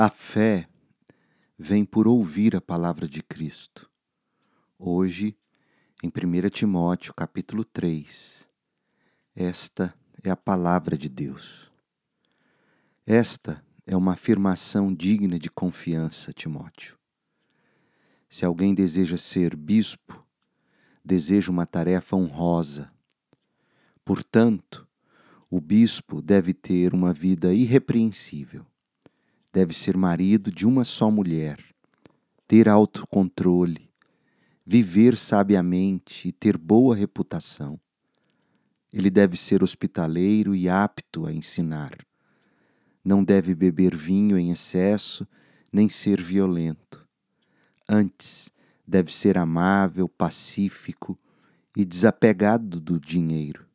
A fé vem por ouvir a palavra de Cristo. Hoje, em 1 Timóteo, capítulo 3, esta é a palavra de Deus. Esta é uma afirmação digna de confiança, Timóteo. Se alguém deseja ser bispo, deseja uma tarefa honrosa. Portanto, o bispo deve ter uma vida irrepreensível deve ser marido de uma só mulher, ter autocontrole, viver sabiamente e ter boa reputação. Ele deve ser hospitaleiro e apto a ensinar. Não deve beber vinho em excesso, nem ser violento. Antes, deve ser amável, pacífico e desapegado do dinheiro.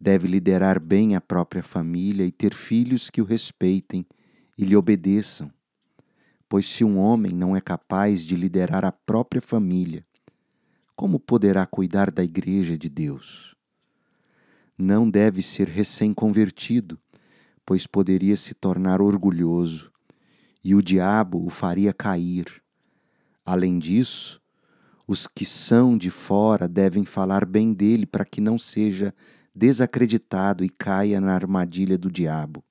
Deve liderar bem a própria família e ter filhos que o respeitem e lhe obedeçam. Pois se um homem não é capaz de liderar a própria família, como poderá cuidar da igreja de Deus? Não deve ser recém-convertido, pois poderia se tornar orgulhoso e o diabo o faria cair. Além disso, os que são de fora devem falar bem dele para que não seja desacreditado e caia na armadilha do diabo.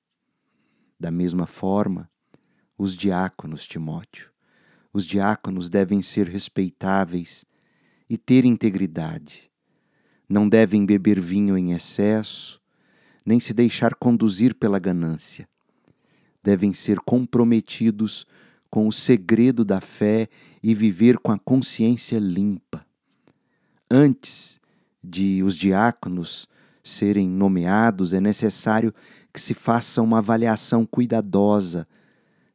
Da mesma forma, os diáconos, Timóteo. Os diáconos devem ser respeitáveis e ter integridade. Não devem beber vinho em excesso, nem se deixar conduzir pela ganância. Devem ser comprometidos com o segredo da fé e viver com a consciência limpa. Antes de os diáconos serem nomeados, é necessário que se faça uma avaliação cuidadosa.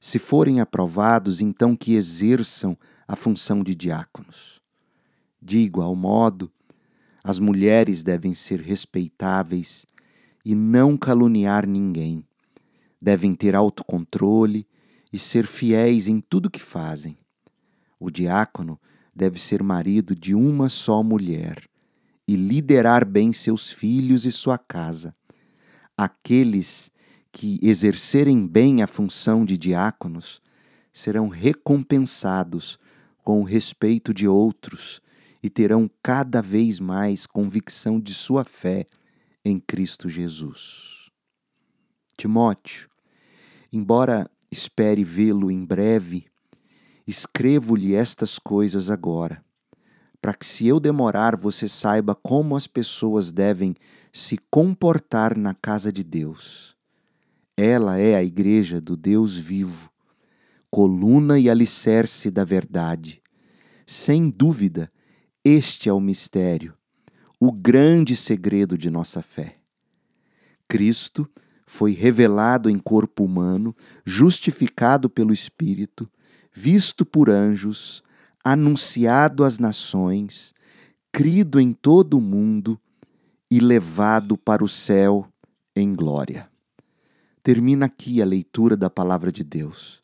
Se forem aprovados, então que exerçam a função de diáconos. De igual modo, as mulheres devem ser respeitáveis e não caluniar ninguém. Devem ter autocontrole e ser fiéis em tudo que fazem. O diácono deve ser marido de uma só mulher e liderar bem seus filhos e sua casa aqueles que exercerem bem a função de diáconos serão recompensados com o respeito de outros e terão cada vez mais convicção de sua fé em Cristo Jesus. Timóteo, embora espere vê-lo em breve, escrevo-lhe estas coisas agora para que se eu demorar você saiba como as pessoas devem se comportar na casa de Deus. Ela é a igreja do Deus vivo, coluna e alicerce da verdade. Sem dúvida, este é o mistério, o grande segredo de nossa fé. Cristo foi revelado em corpo humano, justificado pelo Espírito, visto por anjos, anunciado às nações, crido em todo o mundo e levado para o céu em glória. Termina aqui a leitura da palavra de Deus.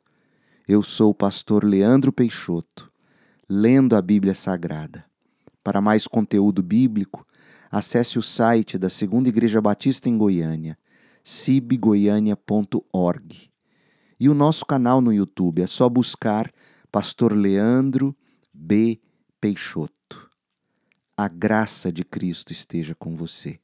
Eu sou o pastor Leandro Peixoto, lendo a Bíblia Sagrada. Para mais conteúdo bíblico, acesse o site da Segunda Igreja Batista em Goiânia, cibgoiania.org. E o nosso canal no YouTube, é só buscar Pastor Leandro B. Peixoto. A graça de Cristo esteja com você.